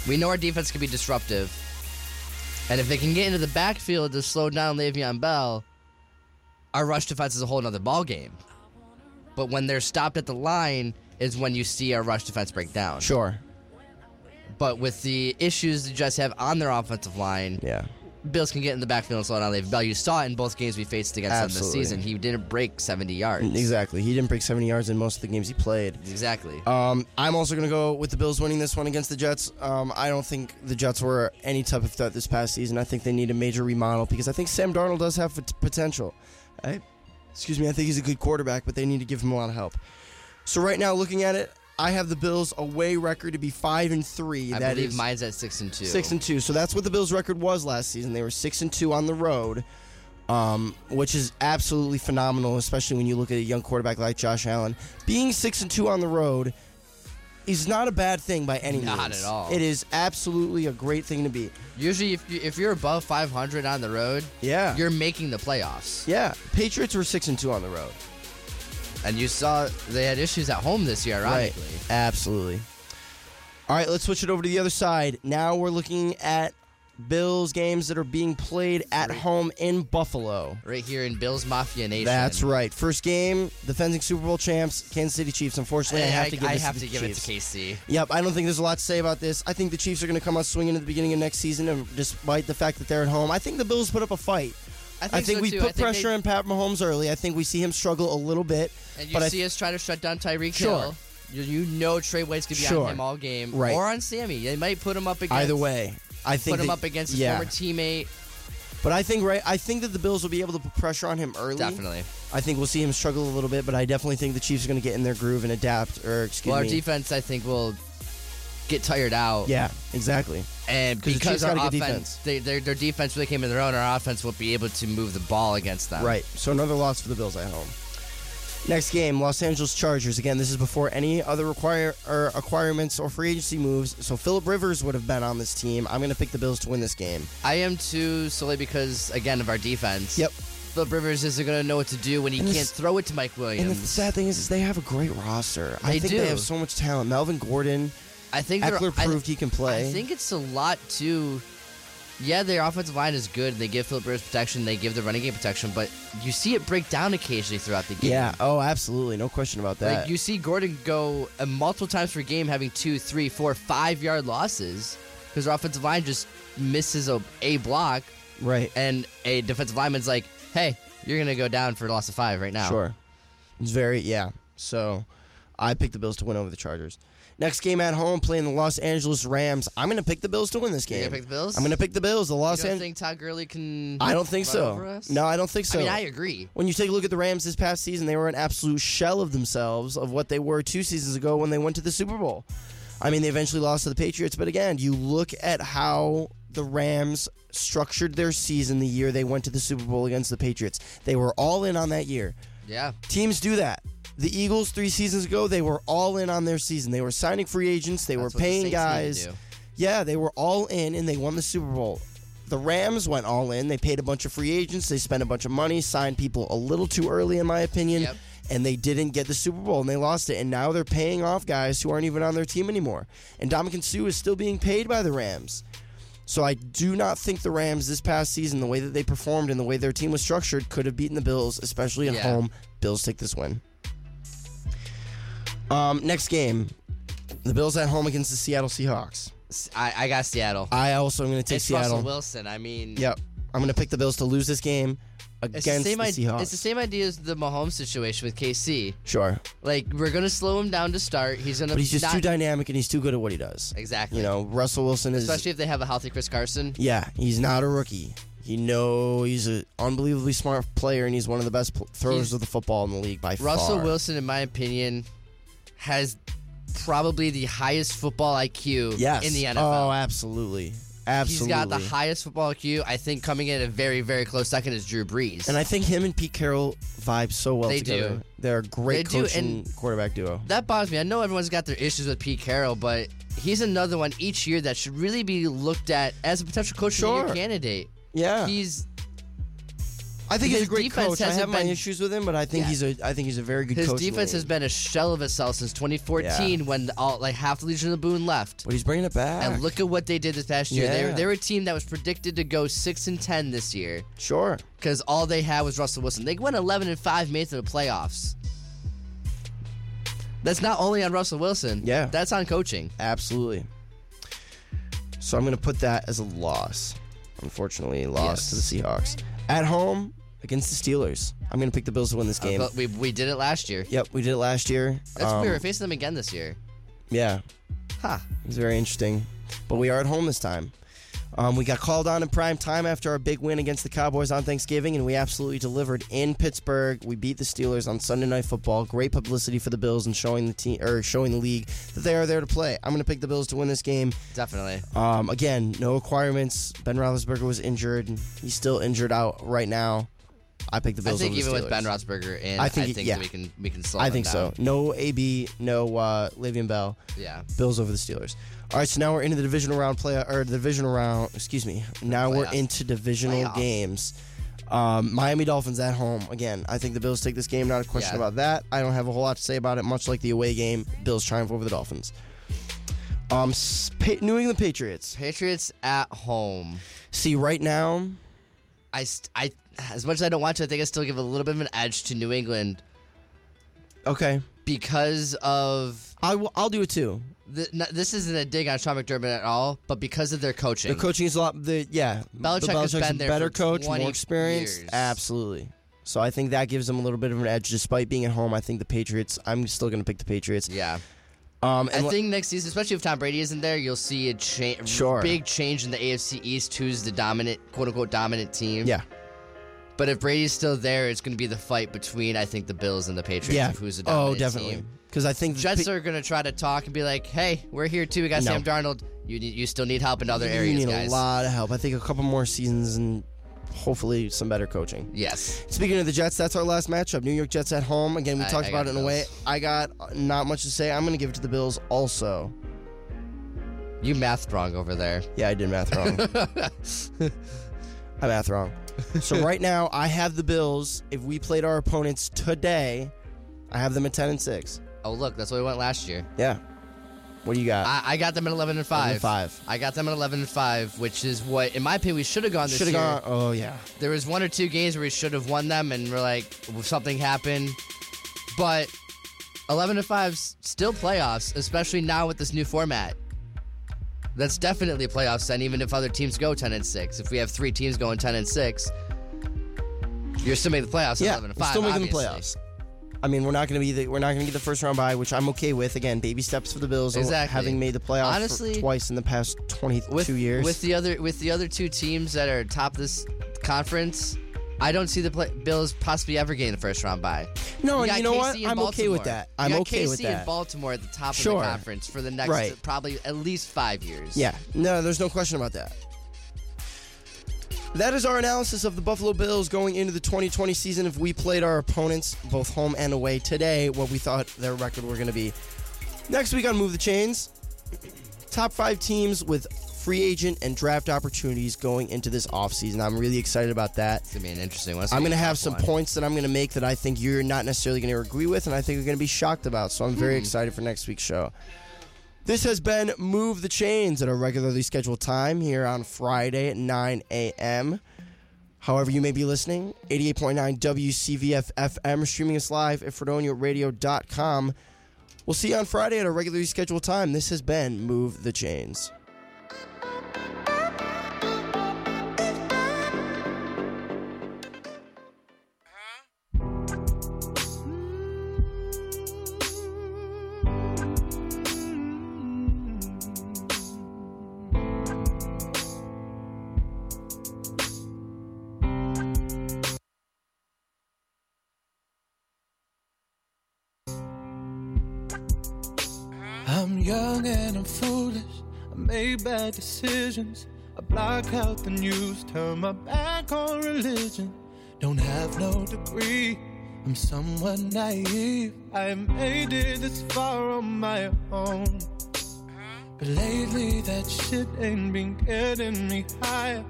We know our defense can be disruptive, and if they can get into the backfield to slow down Le'Veon Bell, our rush defense is a whole nother ball game. But when they're stopped at the line, is when you see our rush defense break down. sure. But with the issues the Jets have on their offensive line, Yeah. Bills can get in the backfield and slow down Le'Veon Bell. You saw it in both games we faced against them this season. He didn't break 70 yards. Exactly. He didn't break 70 yards in most of the games he played. Exactly. Um, I'm also going to go with the Bills winning this one against the Jets. Um, I don't think the Jets were any type of threat this past season. I think they need a major remodel because I think Sam Darnold does have potential. I, excuse me, I think he's a good quarterback, but they need to give him a lot of help. So right now, looking at it, I have the Bills away record to be five and three. I That believe is mine's at six and two. six and two. So that's what the Bills' record was last season. They were six and two on the road, um, which is absolutely phenomenal, especially when you look at a young quarterback like Josh Allen. Being six and two on the road is not a bad thing by any Not means. Not at all. It is absolutely a great thing to be. Usually, if, you, if you're above 500 on the road, Yeah. you're making the playoffs. yeah. Patriots were six and two on the road. And you saw they had issues at home this year, ironically. Right. Absolutely. All right, let's switch it over to the other side. Now we're looking at Bills games that are being played at home in Buffalo. Right here in Bills Mafia Nation. That's right. First game, defending Super Bowl champs, Kansas City Chiefs. Unfortunately, I, have to give, I have to, to the give Chiefs. it to KC. Yep, I don't think there's a lot to say about this. I think the Chiefs are going to come out swinging at the beginning of next season, and despite the fact that they're at home, I think the Bills put up a fight. I think, I think so we too. put think pressure they, on Pat Mahomes early. I think we see him struggle a little bit. And you but I see us try to shut down Tyreek Sure. Hill. You, you know Tre White's gonna be Sure. on him all game, Right. Or on Sammy. They might put him up against. Either way, I think put him that- up against his yeah. former teammate. But I think right, I think that the Bills will be able to put pressure on him early. Definitely. I think we'll see him struggle a little bit, but I definitely think the Chiefs are going to get in their groove and adapt. Or excuse Well, our me. defense, I think, will get tired out. yeah, exactly. And the because Chiefs our got a good offense, they, their, their defense really came in their own, our offense will be able to move the ball against them. Right. So another loss for the Bills at home. Next game, Los Angeles Chargers. Again, this is before any other require or acquirements or free agency moves. So Philip Rivers would have been on this team. I'm going to pick the Bills to win this game. I am too solely because again of our defense. Yep. Philip Rivers isn't going to know what to do when he And can't this- throw it to Mike Williams. And the sad thing is, is they have a great roster. I think do. they have so much talent. Melvin Gordon, I think they're- Ekeler I- proved he can play. I think it's a lot too. Yeah, their offensive line is good. They give Philip Rivers protection. They give the running game protection, but you see it break down occasionally throughout the game. yeah. Oh, absolutely. No question about that. Like you see Gordon go uh, multiple times per game having two, three, four, five yard losses because their offensive line just misses a, a block right. and a defensive lineman's like, "Hey, you're gonna go down for a loss of five right now." Sure. It's very yeah. So I picked the Bills to win over the Chargers. Next game at home, playing the Los Angeles Rams. I'm going to pick the Bills to win this You're game. gonna pick the Bills? I'm going to pick the Bills. The Los don't Angeles. think Todd Gurley can? I don't think run so. us? No, I don't think so. I mean, I agree. when you take a look at the Rams this past season, they were an absolute shell of themselves of what they were two seasons ago when they went to the Super Bowl. I mean, they eventually lost to the Patriots, but again, you look at how the Rams structured their season the year they went to the Super Bowl against the Patriots. They were all in on that year. Yeah. Teams do that. The Eagles three seasons ago, they were all in on their season. They were signing free agents. They That's were the paying to guys. Yeah, they were all in and they won the Super Bowl. The Rams went all in. They paid a bunch of free agents. They spent a bunch of money, signed people a little too early, in my opinion, Yep. and they didn't get the Super Bowl and they lost it. And now they're paying off guys who aren't even on their team anymore. And Ndamukong Suh is still being paid by the Rams. So I do not think the Rams this past season, the way that they performed and the way their team was structured, could have beaten the Bills, especially at Yeah. home. Bills take this win. Um, next game, the Bills at home against the Seattle Seahawks. I got Seattle. I also am going to take it's Seattle. Russell Wilson. I mean, Yep, I'm going to pick the Bills to lose this game It's the against same the. Seahawks. It's the same idea as the Mahomes situation with KC. Sure, Like we're gonna slow him down to start. He's gonna. but he's just not, too dynamic and he's too good at what he does. Exactly. You know, Russell Wilson is. especially if they have a healthy Chris Carson. yeah, he's not a rookie. You know, he's an unbelievably smart player, and he's one of the best pl- throwers He's- of the football in the league by far. Russell. Wilson, in my opinion, has probably the highest football IQ yes. in the NFL. Oh, absolutely, absolutely. He's got the highest football IQ. I think coming in a very, very close second is Drew Brees. And I think him and Pete Carroll vibe so well They together. do. They're a great They do, coach and and- quarterback duo. that bothers me. I know everyone's got their issues with Pete Carroll, but he's another one each year that should really be looked at as a potential coach Sure. candidate. Yeah, He's I think he's a his great defense coach. I have my been- issues with him, but I think Yeah. he's a I think he's a very good his coach. the defense has been a shell of itself since 2014 Yeah. when all like half the Legion of Boom left. but he's bringing it back. And look at what they did this past year. They were, Yeah. they were a team that was predicted to go six and ten this year sure. because all they had was Russell Wilson. They went 11 and five, made it to the playoffs. That's not only on Russell Wilson. Yeah. that's on coaching. Absolutely. So I'm going to put that as a loss. Unfortunately, a loss Yes. to the Seahawks. At home against the Steelers. I'm going to pick the Bills to win this game. But we, we did it last year. Yep, we did it last year. That's Um, we were facing them again this year. Yeah, Huh. it's very interesting. But we are at home this time. Um, we got called on in prime time after our big win against the Cowboys on Thanksgiving, and we absolutely delivered in Pittsburgh. We beat the Steelers on Sunday Night Football. Great publicity for the Bills and showing the team or showing the league that they are there to play. I'm going to pick the Bills to win this game. Definitely. Um, again, no requirements. Ben Roethlisberger was injured. He's still injured out right now. I picked the I Bills. think over the even with Ben Roethlisberger, and I I think think, yeah. we can we can slow I think so. No AB, no uh, Le'Veon Bell. Yeah. Bills over the Steelers. All right, so now we're into the divisional round play or the divisional round. Excuse me. Now we're into divisional Playoffs. games. Um, Miami Dolphins at home again. I think the Bills take this game. Not a question Yeah. about that. I don't have a whole lot to say about it. Much like the away game, Bills triumph over the Dolphins. Um, Pa- New England Patriots. Patriots at home. See, right now, I, st- I as much as I don't want to, I think I still give a little bit of an edge to New England okay, because of I will. I'll do it too. the, n- this isn't a dig on Sean McDermott at all, but because of their coaching. The coaching is a lot. The yeah, Belichick the has Belichick's been a there better for coach, 20 more experience. years. Absolutely. So I think that gives them a little bit of an edge, despite being at home. I think the Patriots. I'm still going to pick the Patriots. yeah, Um, I and le- think next season, especially if Tom Brady isn't there, you'll see a cha- Sure. big change in the AFC East. Who's the dominant, quote unquote, dominant team? yeah, But if Brady's still there, it's going to be the fight between I think the Bills and the Patriots. yeah. of who's the oh, dominant definitely. team. Because I think the Jets are going to try to talk and be like, "Hey, we're here too. We got No. Sam Darnold. You need, you still need help in other areas, you need guys." a lot of help. I think a couple more seasons and hopefully some better coaching. Yes. Speaking of the Jets, that's our last matchup. New York Jets at home. Again, we I- talked I about got it in a way. Bills. I got not much to say. I'm going to give it to the Bills also. You mathed wrong over there. Yeah, I did math wrong. I math wrong. So right now, I have the Bills. If we played our opponents today, I have them at 10 and 6. Oh, look, that's where we went last year. Yeah. What do you got? I, I got them at 11 and 5. 11 and five. I got them at 11 and 5, which is what, in my opinion, we should have gone this Should have year. gone. Oh, yeah. There was one or two games where we should have won them, and we're like, something happened. But 11 and 5 's still playoffs, especially now with this new format. That's definitely a playoff then, even if other teams go 10 and 6. If we have three teams going 10 and 6, you're still making the playoffs at Yeah, 11 and we're 5. still making obviously. the playoffs. I mean, we're not going to be the we're not going to get the first round bye, which I'm okay with. Again, baby steps for the Bills, Exactly. having made the playoffs Honestly, twice in the past 22 with, years. With the other with the other two teams that are top this conference, I don't see the play, Bills possibly ever getting the first round bye. no, and got you know what? KC and I'm okay with that. I'm got okay KC with that. and Baltimore at the top Sure. of the conference for the next Right. probably at least five years. Yeah, no, there's no question about that. That is our analysis of the Buffalo Bills going into the 2020 season. If we played our opponents, both home and away, today, what we thought their record were going to be. Next week on Move the Chains, top five teams with free agent and draft opportunities going into this offseason. I'm really excited about that. It's gonna be an interesting one. I'm going to have some one. points that I'm going to make that I think you're not necessarily going to agree with, and I think you're going to be shocked about. So I'm very Hmm. excited for next week's show. This has been Move the Chains at a regularly scheduled time here on Friday at 9 a.m. However, you may be listening, 88.9 WCVF FM, streaming us live at FredoniaRadio.com. We'll see you on Friday at a regularly scheduled time. This has been Move the Chains. Made bad decisions. I block out the news, turn my back on religion. Don't have no degree. I'm somewhat naive. I made it this far on my own. But lately that shit ain't been getting me higher.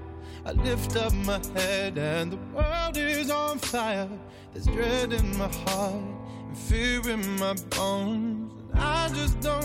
I lift up my head and the world is on fire. There's dread in my heart and fear in my bones. And I just don't